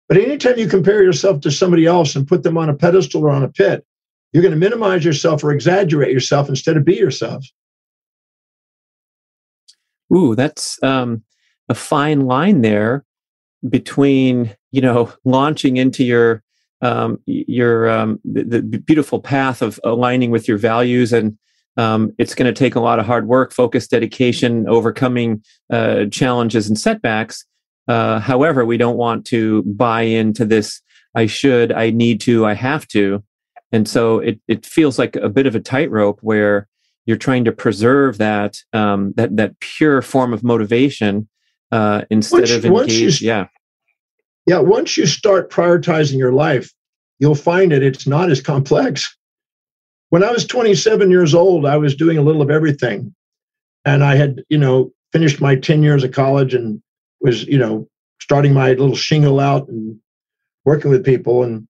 But anytime you compare yourself to somebody else and put them on a pedestal or on a pit, you're going to minimize yourself or exaggerate yourself instead of be yourself. Ooh, that's um, a fine line there between you know launching into your um, your um, the, the, beautiful path of aligning with your values and um, it's going to take a lot of hard work, focus, dedication, overcoming uh, challenges and setbacks. Uh, however, we don't want to buy into this. I should, I need to, I have to, and so it it feels like a bit of a tightrope where you're trying to preserve that um, that that pure form of motivation uh, instead once, of engage. You, yeah, yeah. Once you start prioritizing your life, you'll find that it's not as complex. When I was 27 years old, I was doing a little of everything, and I had you know finished my 10 years of college and was you know starting my little shingle out and working with people and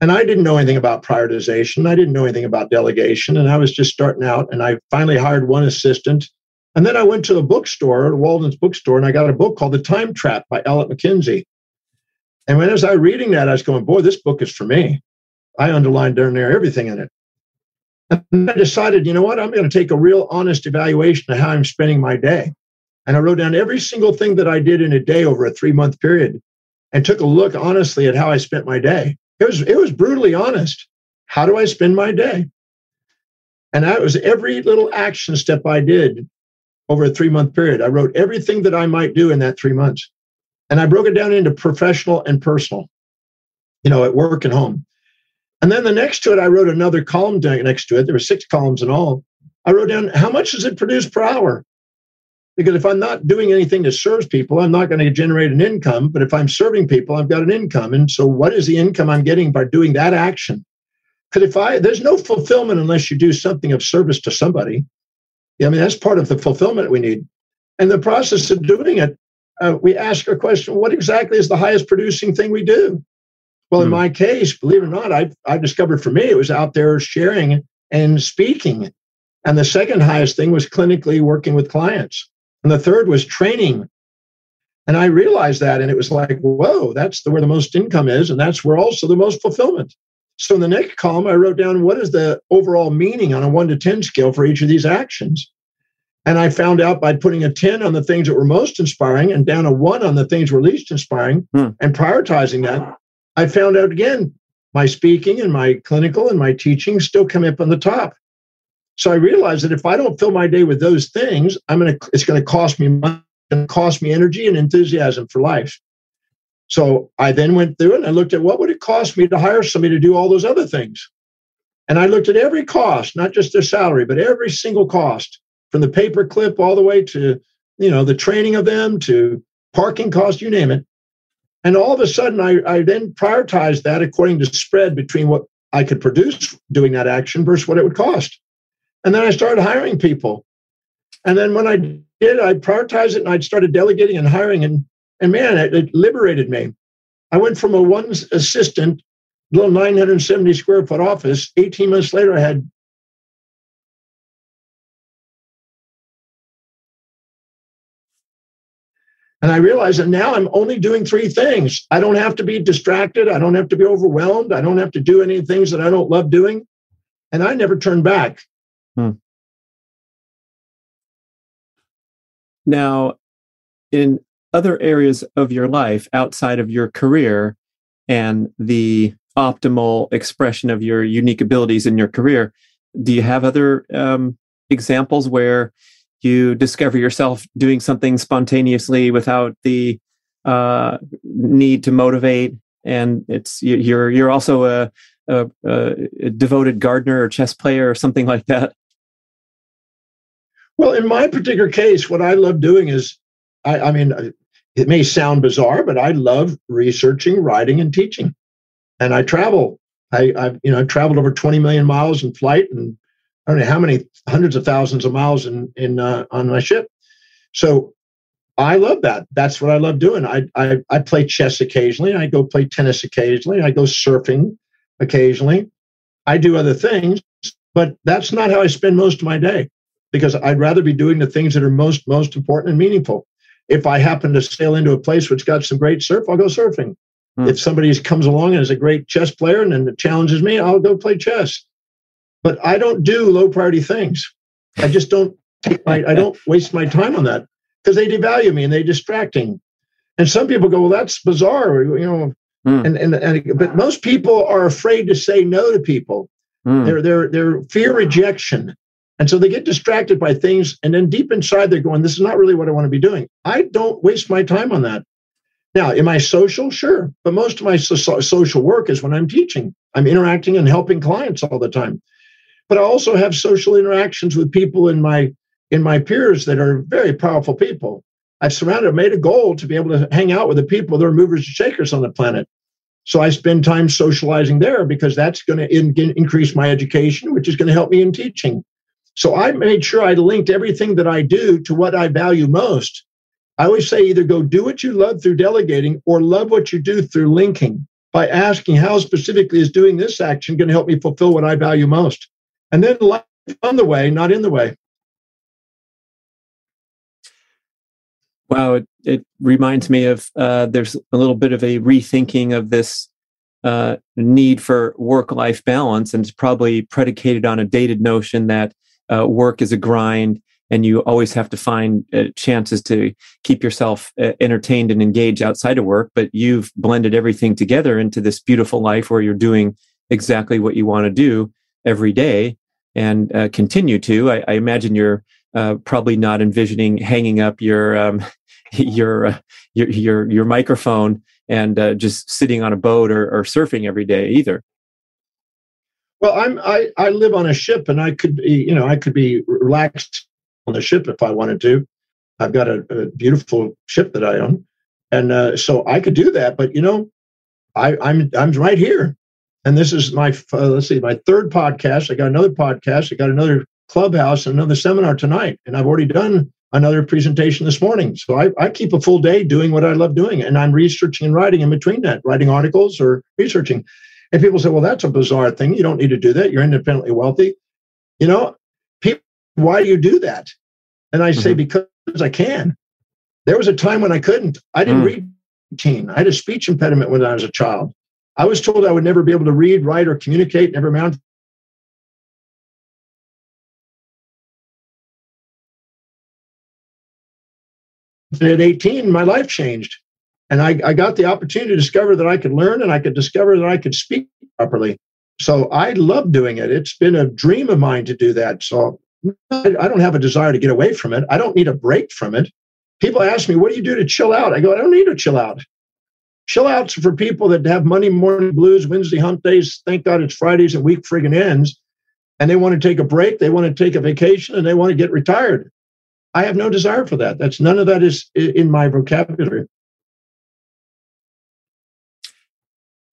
and I didn't know anything about prioritization. I didn't know anything about delegation. And I was just starting out. And I finally hired one assistant. And then I went to the bookstore, Walden's bookstore, and I got a book called The Time Trap by Alec McKenzie. And when I was reading that, I was going, boy, this book is for me. I underlined and there everything in it. And I decided, you know what? I'm going to take a real honest evaluation of how I'm spending my day. And I wrote down every single thing that I did in a day over a three month period and took a look honestly at how I spent my day. It was it was brutally honest. How do I spend my day? And that was every little action step I did over a three month period. I wrote everything that I might do in that three months. And I broke it down into professional and personal, you know, at work and home. And then the next to it, I wrote another column next to it. There were six columns in all. I wrote down how much does it produce per hour? Because if I'm not doing anything that serves people, I'm not going to generate an income. But if I'm serving people, I've got an income. And so, what is the income I'm getting by doing that action? Because if I, there's no fulfillment unless you do something of service to somebody. Yeah, I mean, that's part of the fulfillment we need. And the process of doing it, uh, we ask a question what exactly is the highest producing thing we do? Well, in hmm. my case, believe it or not, I, I discovered for me it was out there sharing and speaking. And the second highest thing was clinically working with clients. And the third was training. And I realized that, and it was like, whoa, that's the, where the most income is, and that's where also the most fulfillment. So in the next column, I wrote down what is the overall meaning on a one to 10 scale for each of these actions. And I found out by putting a 10 on the things that were most inspiring and down a one on the things were least inspiring hmm. and prioritizing that, I found out again my speaking and my clinical and my teaching still come up on the top. So I realized that if I don't fill my day with those things, I'm gonna it's gonna cost me money, and cost me energy and enthusiasm for life. So I then went through and I looked at what would it cost me to hire somebody to do all those other things. And I looked at every cost, not just their salary, but every single cost, from the paper clip all the way to you know the training of them to parking costs, you name it. And all of a sudden, I, I then prioritized that according to spread between what I could produce doing that action versus what it would cost. And then I started hiring people. And then when I did, I prioritized it and I started delegating and hiring. And, and man, it, it liberated me. I went from a one assistant, little 970 square foot office. 18 months later, I had And I realized that now I'm only doing three things. I don't have to be distracted. I don't have to be overwhelmed. I don't have to do any things that I don't love doing. And I never turn back. Hmm. Now, in other areas of your life outside of your career and the optimal expression of your unique abilities in your career, do you have other um, examples where you discover yourself doing something spontaneously without the uh, need to motivate and it's you're you're also a, a, a, devoted gardener or chess player or something like that well in my particular case what i love doing is i, I mean it may sound bizarre but i love researching writing and teaching and i travel I, I've you know I've traveled over 20 million miles in flight and I don't know how many hundreds of thousands of miles in in uh, on my ship. So I love that. That's what I love doing. I, I I play chess occasionally. I go play tennis occasionally. I go surfing occasionally. I do other things, but that's not how I spend most of my day because I'd rather be doing the things that are most most important and meaningful. If I happen to sail into a place which got some great surf, I'll go surfing. Hmm. If somebody comes along and is a great chess player and then challenges me, I'll go play chess. But I don't do low priority things. I just don't take my, I don't waste my time on that because they devalue me and they're distracting. And some people go, well, that's bizarre, you know. Mm. And, and and but most people are afraid to say no to people. Mm. They're they're they're fear rejection. And so they get distracted by things. And then deep inside, they're going, This is not really what I want to be doing. I don't waste my time on that. Now, am I social? Sure. But most of my so- social work is when I'm teaching, I'm interacting and helping clients all the time but I also have social interactions with people in my in my peers that are very powerful people. I've surrounded, made a goal to be able to hang out with the people that are movers and shakers on the planet. So I spend time socializing there because that's going to in, increase my education, which is going to help me in teaching. So I made sure I linked everything that I do to what I value most. I always say either go do what you love through delegating or love what you do through linking by asking how specifically is doing this action going to help me fulfill what I value most and then life on the way, not in the way. Wow, it, it reminds me of uh, there's a little bit of a rethinking of this uh, need for work life balance, and it's probably predicated on a dated notion that uh, work is a grind and you always have to find uh, chances to keep yourself uh, entertained and engaged outside of work. But you've blended everything together into this beautiful life where you're doing exactly what you want to do every day and uh, continue to. I, I imagine you're uh, probably not envisioning hanging up your um, your, uh, your, your your microphone and uh, just sitting on a boat or, or, surfing every day either. Well, I'm I, I live on a ship, and I could be you know I could be relaxed on the ship if I wanted to. I've got a, a beautiful ship that I own, and uh, so I could do that. But you know, I, I'm I'm right here. And this is my uh, let's see my third podcast. I got another podcast. I got another clubhouse and another seminar tonight. And i've already done another presentation this morning. So I, I, keep a full day doing what i love doing. And i'm researching and writing in between that writing articles or researching and people say well that's a bizarre thing. You don't need to do that. You're independently wealthy. You know people why do you do that? And i say mm-hmm. because i can. There was a time when i couldn't. I didn't mm. read teen i had a speech impediment when i was a child. I was told I would never be able to read, write, or communicate, never amount at 18, my life changed. And I, I, got the opportunity to discover that I could learn and I could discover that I could speak properly. So I love doing it. It's been a dream of mine to do that. So I, I don't have a desire to get away from it. I don't need a break from it. People ask me, what do you do to chill out? I go, I don't need to chill out. Chill outs for people that have Monday morning blues, Wednesday hump days. Thank God it's Fridays and week friggin' ends. And they want to take a break, they want to take a vacation, and they want to get retired. I have no desire for that. That's none of that is in my vocabulary.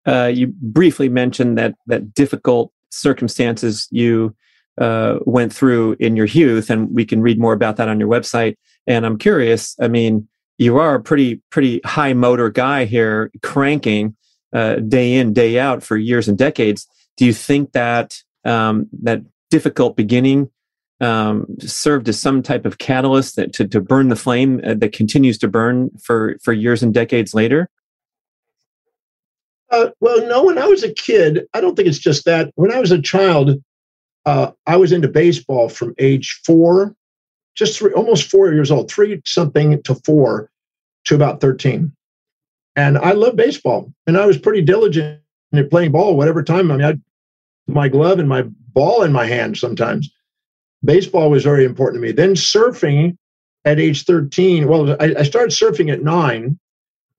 Uh, you briefly mentioned that that difficult circumstances you uh, went through in your youth, and we can read more about that on your website. And I'm curious. I mean, you are a pretty pretty high motor guy here, cranking uh, day in day out for years and decades. Do you think that um, that difficult beginning um, served as some type of catalyst that to, to burn the flame uh, that continues to burn for for years and decades later? Uh, well, no. When I was a kid, I don't think it's just that. When I was a child, uh, I was into baseball from age four, just three, almost four years old, three something to four, to about thirteen, and I loved baseball. And I was pretty diligent at playing ball, whatever time. I mean, I my glove and my ball in my hand sometimes. Baseball was very important to me. Then surfing at age 13. Well, I, I started surfing at nine,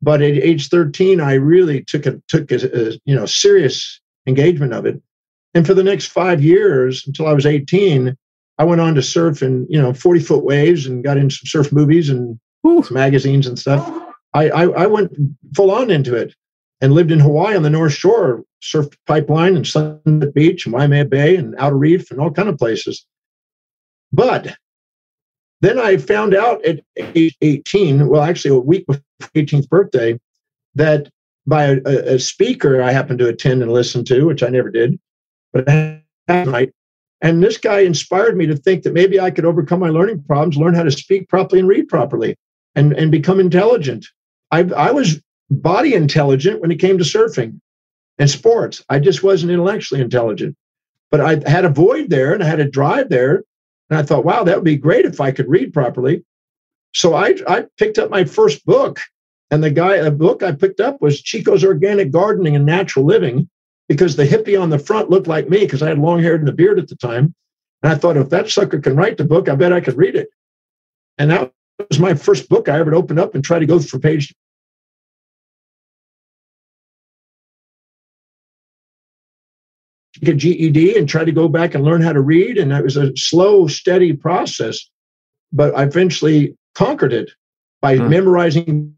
but at age 13, I really took a took a, a you know serious engagement of it. And for the next five years until I was 18, I went on to surf in you know 40 foot waves and got in some surf movies and magazines and stuff. I, I, I went full on into it and lived in Hawaii on the North Shore, surfed Pipeline and Sunset Beach and Waimea Bay and Outer Reef and all kind of places. But then I found out at age 18, well, actually a week before 18th birthday, that by a, a speaker I happened to attend and listen to, which I never did, but that night. And this guy inspired me to think that maybe I could overcome my learning problems, learn how to speak properly and read properly, and, and become intelligent. I, I was body intelligent when it came to surfing and sports. I just wasn't intellectually intelligent. But I had a void there and I had a drive there. And I thought, wow, that would be great if I could read properly. So I, I picked up my first book. And the guy, a book I picked up was Chico's Organic Gardening and Natural Living, because the hippie on the front looked like me because I had long hair and a beard at the time. And I thought, if that sucker can write the book, I bet I could read it. And that was my first book I ever opened up and tried to go from page a GED and try to go back and learn how to read. And it was a slow, steady process, but I eventually conquered it by hmm. memorizing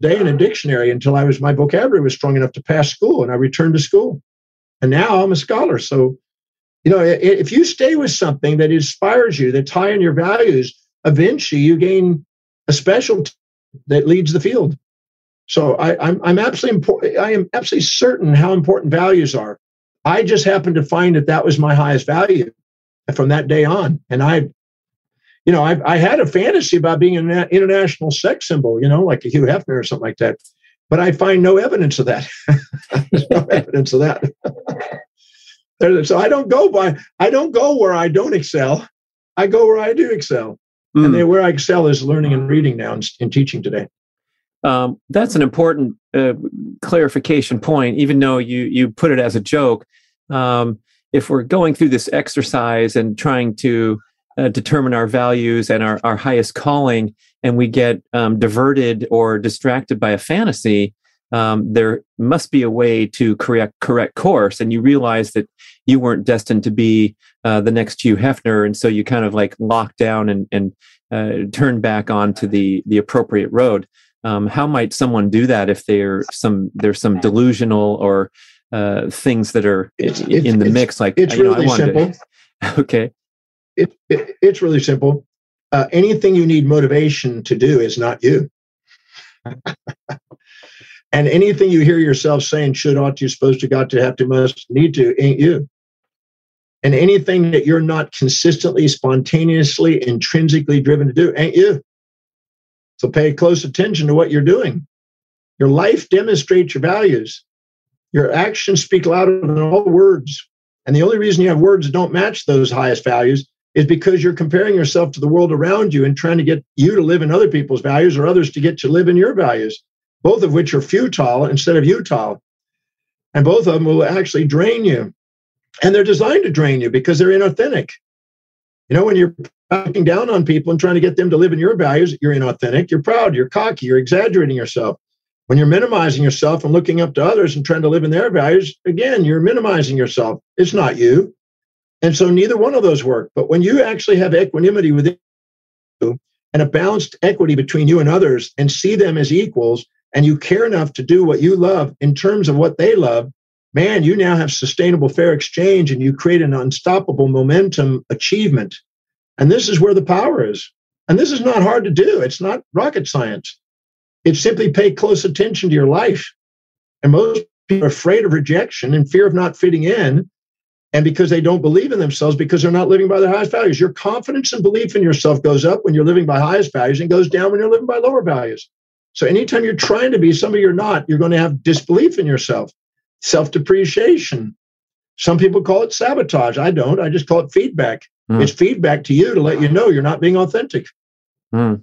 day in a dictionary until I was my vocabulary was strong enough to pass school, and I returned to school. And now I'm a scholar. So, you know, if you stay with something that inspires you, that's high in your values, eventually you gain a specialty that leads the field. So I, I'm, I'm absolutely I am absolutely certain how important values are. I just happened to find that that was my highest value from that day on. And I, you know, I, I had a fantasy about being an international sex symbol, you know, like a Hugh Hefner or something like that. But I find no evidence of that. There's no evidence of that. so I don't go by, I don't go where I don't excel. I go where I do excel. Mm. And then where I excel is learning and reading now and, and teaching today. Um, that's an important uh, clarification point, even though you you put it as a joke. Um, if we're going through this exercise and trying to uh, determine our values and our, our highest calling, and we get um, diverted or distracted by a fantasy, um, there must be a way to correct correct course. And you realize that you weren't destined to be uh, the next Hugh Hefner, and so you kind of like lock down and and uh, turn back onto the the appropriate road um, how might someone do that if they're some there's some delusional or uh, things that are it's, in it's, the mix like it's really know, simple to, okay. It, it, it's really simple. Uh, anything you need motivation to do is not you. And anything you hear yourself saying should ought to supposed to got to have to must need to ain't you. And anything that you're not consistently spontaneously intrinsically driven to do ain't you. So pay close attention to what you're doing. Your life demonstrates your values. Your actions speak louder than all words. And the only reason you have words that don't match those highest values is because you're comparing yourself to the world around you and trying to get you to live in other people's values or others to get to live in your values, both of which are futile instead of utile. And both of them will actually drain you. And they're designed to drain you because they're inauthentic. You know, when you're talking down on people and trying to get them to live in your values, you're inauthentic, you're proud, you're cocky, you're exaggerating yourself. When you're minimizing yourself and looking up to others and trying to live in their values, again, you're minimizing yourself. It's not you. And so neither one of those work. But when you actually have equanimity within you and a balanced equity between you and others and see them as equals, and you care enough to do what you love in terms of what they love, man, you now have sustainable fair exchange and you create an unstoppable momentum achievement and this is where the power is. And this is not hard to do. It's not rocket science. It's simply pay close attention to your life. And most people are afraid of rejection and fear of not fitting in. and because they don't believe in themselves because they're not living by their highest values. Your confidence and belief in yourself goes up when you're living by highest values and goes down when you're living by lower values. So anytime you're trying to be somebody you're not, you're going to have disbelief in yourself, self depreciation. Some people call it sabotage. I don't. I just call it feedback. Mm. It's feedback to you to let you know you're not being authentic. Mm.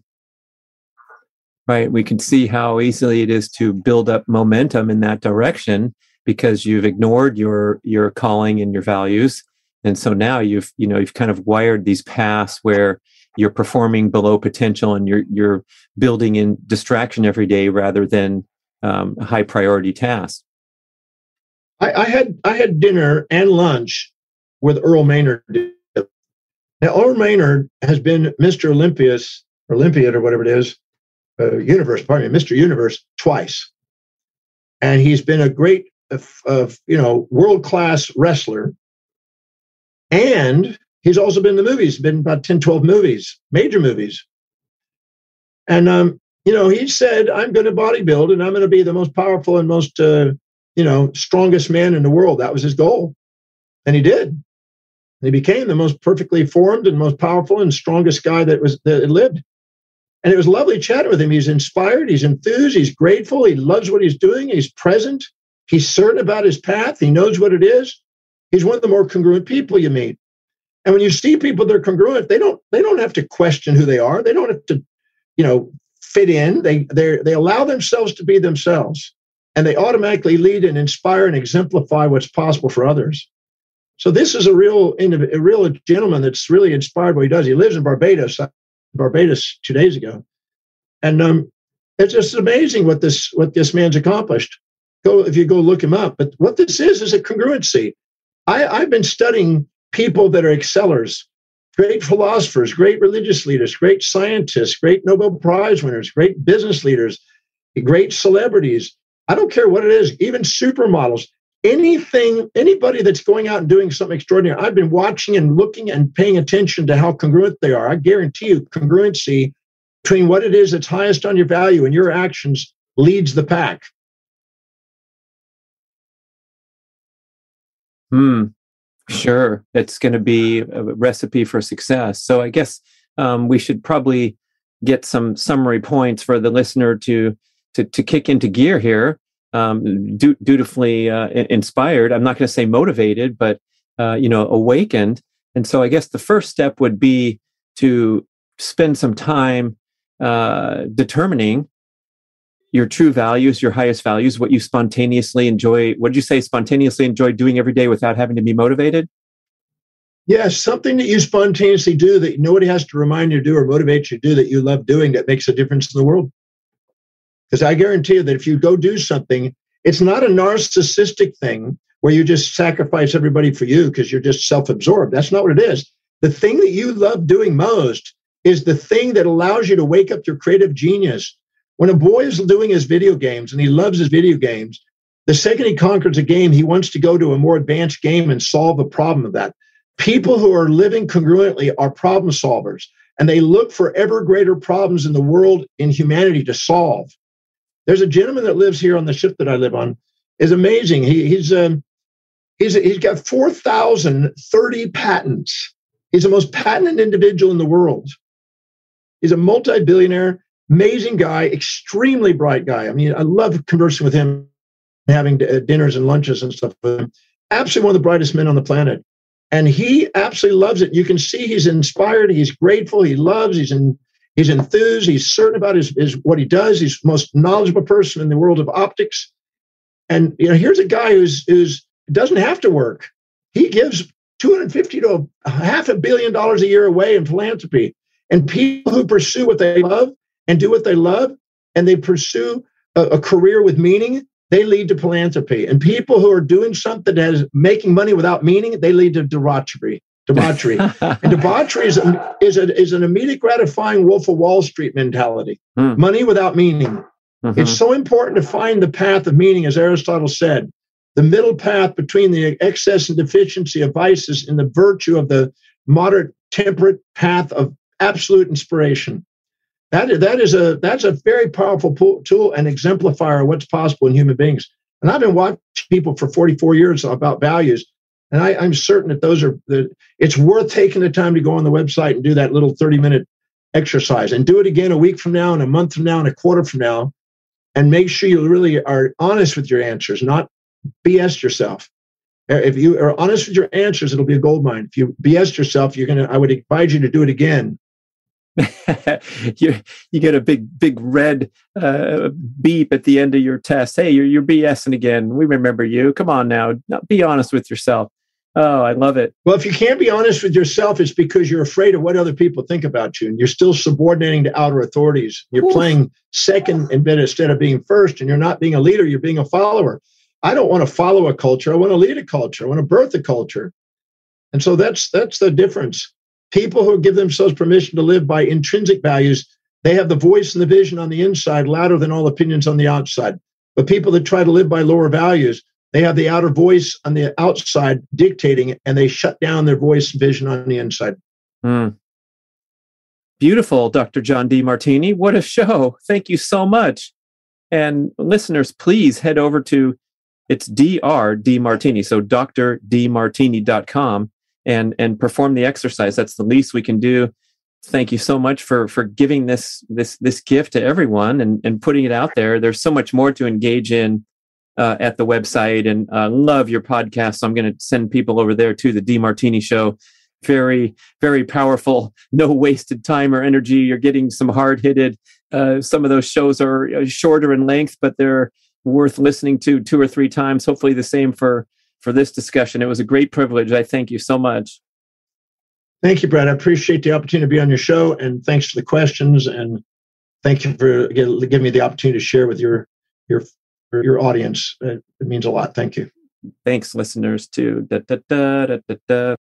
Right. We can see how easily it is to build up momentum in that direction because you've ignored your your calling and your values. And so now you've you know you've kind of wired these paths where you're performing below potential and you're you're building in distraction every day rather than um, high priority tasks I, I, had i had dinner and lunch with earl maynard. Now earl maynard has been mr olympius olympiad or whatever it is uh, universe pardon me mr universe twice and he's been a great of, you know world class wrestler, and he's also been in the movies. Been about 10, 12 movies, major movies. And um, you know, he said, "I'm going to bodybuild, and I'm going to be the most powerful and most uh, you know strongest man in the world." That was his goal, and he did. He became the most perfectly formed and most powerful and strongest guy that was that lived. And it was lovely chatting with him. He's inspired, he's enthused, he's grateful, he loves what he's doing, he's present. He's certain about his path. He knows what it is. He's one of the more congruent people you meet. And when you see people that are congruent, they don't they don't have to question who they are. They don't have to, you know, fit in. They they they allow themselves to be themselves, and they automatically lead and inspire and exemplify what's possible for others. So this is a real a real gentleman that's really inspired what he does. He lives in Barbados, Barbados two days ago, and um, it's just amazing what this what this man's accomplished go if you go look him up. But what this is is a congruency. I, I've been studying people that are excellers, great philosophers, great religious leaders, great scientists, great Nobel Prize winners, great business leaders, great celebrities. I don't care what it is, even supermodels, anything, anybody that's going out and doing something extraordinary. I've been watching and looking and paying attention to how congruent they are. I guarantee you, congruency between what it is that's highest on your value and your actions leads the pack. Hmm. Sure, it's going to be a recipe for success. So I guess um, we should probably get some summary points for the listener to to, to kick into gear here. Um, du- dutifully uh, inspired. I'm not going to say motivated, but uh, you know, awakened. And so I guess the first step would be to spend some time uh, determining your true values, your highest values, what you spontaneously enjoy. What did you say? Spontaneously enjoy doing every day without having to be motivated? Yes, something that you spontaneously do that nobody has to remind you to do or motivate you to do that you love doing that makes a difference in the world. Because I guarantee you that if you go do something, it's not a narcissistic thing where you just sacrifice everybody for you because you're just self absorbed. That's not what it is. The thing that you love doing most is the thing that allows you to wake up your creative genius when a boy is doing his video games and he loves his video games, the second he conquers a game, he wants to go to a more advanced game and solve a problem of that. People who are living congruently are problem solvers and they look for ever greater problems in the world in humanity to solve. There's a gentleman that lives here on the ship that I live on. is amazing. He, he's um, he's he's got 4,030 patents. He's the most patented individual in the world. He's a multi-billionaire amazing guy, extremely bright guy. I mean, I love conversing with him, having uh, dinners and lunches and stuff with him. Absolutely one of the brightest men on the planet. And he absolutely loves it. You can see he's inspired, he's grateful, he loves, he's in, he's enthused, he's certain about his, his what he does. He's the most knowledgeable person in the world of optics. And you know, here's a guy who's who's doesn't have to work. He gives 250 to a half a billion dollars a year away in philanthropy. And people who pursue what they love and do what they love and they pursue a, a career with meaning, they lead to philanthropy. And people who are doing something that is making money without meaning, they lead to debauchery. Debauchery. and debauchery is, a, is, a, is an immediate gratifying Wolf of Wall Street mentality. Mm. Money without meaning. Mm-hmm. It's so important to find the path of meaning, as Aristotle said, the middle path between the excess and deficiency of vices and the virtue of the moderate, temperate path of absolute inspiration. That, that is a that's a very powerful tool and exemplifier of what's possible in human beings. And I've been watching people for 44 years about values. And I, am certain that those are that it's worth taking the time to go on the website and do that little 30 minute exercise and do it again a week from now and a month from now and a quarter from now. And make sure you really are honest with your answers, not BS yourself. If you are honest with your answers, it'll be a gold mine. If you BS yourself, you're gonna. I would advise you to do it again you you get a big big red uh, beep at the end of your test. Hey, you're you're BSing again. We remember you. Come on now, be honest with yourself. Oh, I love it. Well, if you can't be honest with yourself, it's because you're afraid of what other people think about you, and you're still subordinating to outer authorities. You're Oof. playing second in bed instead of being first, and you're not being a leader. You're being a follower. I don't want to follow a culture. I want to lead a culture. I want to birth a culture, and so that's that's the difference people who give themselves permission to live by intrinsic values, they have the voice and the vision on the inside louder than all opinions on the outside. But people that try to live by lower values, they have the outer voice on the outside dictating it, and they shut down their voice vision on the inside. Mm. Beautiful, Dr. John Demartini. What a show. Thank you so much. And listeners, please head over to it's Dr. Demartini. So drdemartini.com and and perform the exercise that's the least we can do thank you so much for for giving this this this gift to everyone and and putting it out there there's so much more to engage in uh, at the website and uh, love your podcast so i'm going to send people over there to the demartini show very very powerful no wasted time or energy you're getting some hard hitted uh, some of those shows are uh, shorter in length but they're worth listening to two or three times hopefully the same for for this discussion. It was a great privilege. I thank you so much. Thank you, Brad. I appreciate the opportunity to be on your show, and thanks for the questions. And thank you for giving me the opportunity to share with your your your audience. It, means a lot. Thank you. Thanks, listeners. Too. Da, da, da,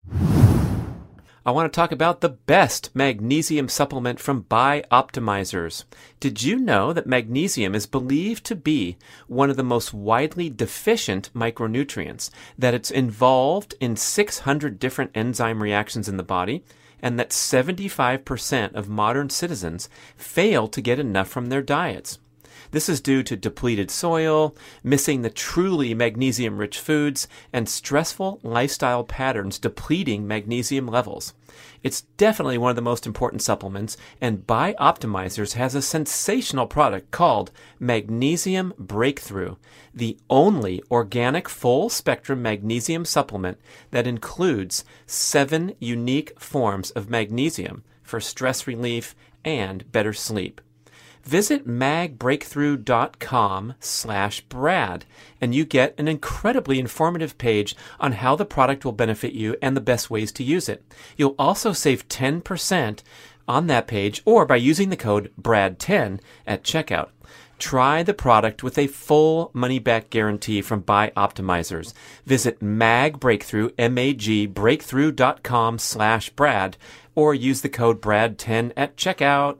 I want to talk about the best magnesium supplement from BiOptimizers. Did you know that magnesium is believed to be one of the most widely deficient micronutrients, that it's involved in 600 different enzyme reactions in the body, and that 75% of modern citizens fail to get enough from their diets? This is due to depleted soil, missing the truly magnesium rich foods, and stressful lifestyle patterns depleting magnesium levels. It's definitely one of the most important supplements, and BiOptimizers has a sensational product called Magnesium Breakthrough, the only organic full spectrum magnesium supplement that includes seven unique forms of magnesium for stress relief and better sleep visit magbreakthrough.com slash brad and you get an incredibly informative page on how the product will benefit you and the best ways to use it. You'll also save 10% on that page or by using the code BRAD10 at checkout. Try the product with a full money back guarantee from BiOptimizers Visit magbreakthrough, M-A-G, breakthrough.com slash Brad, or use the code BRAD10 at checkout.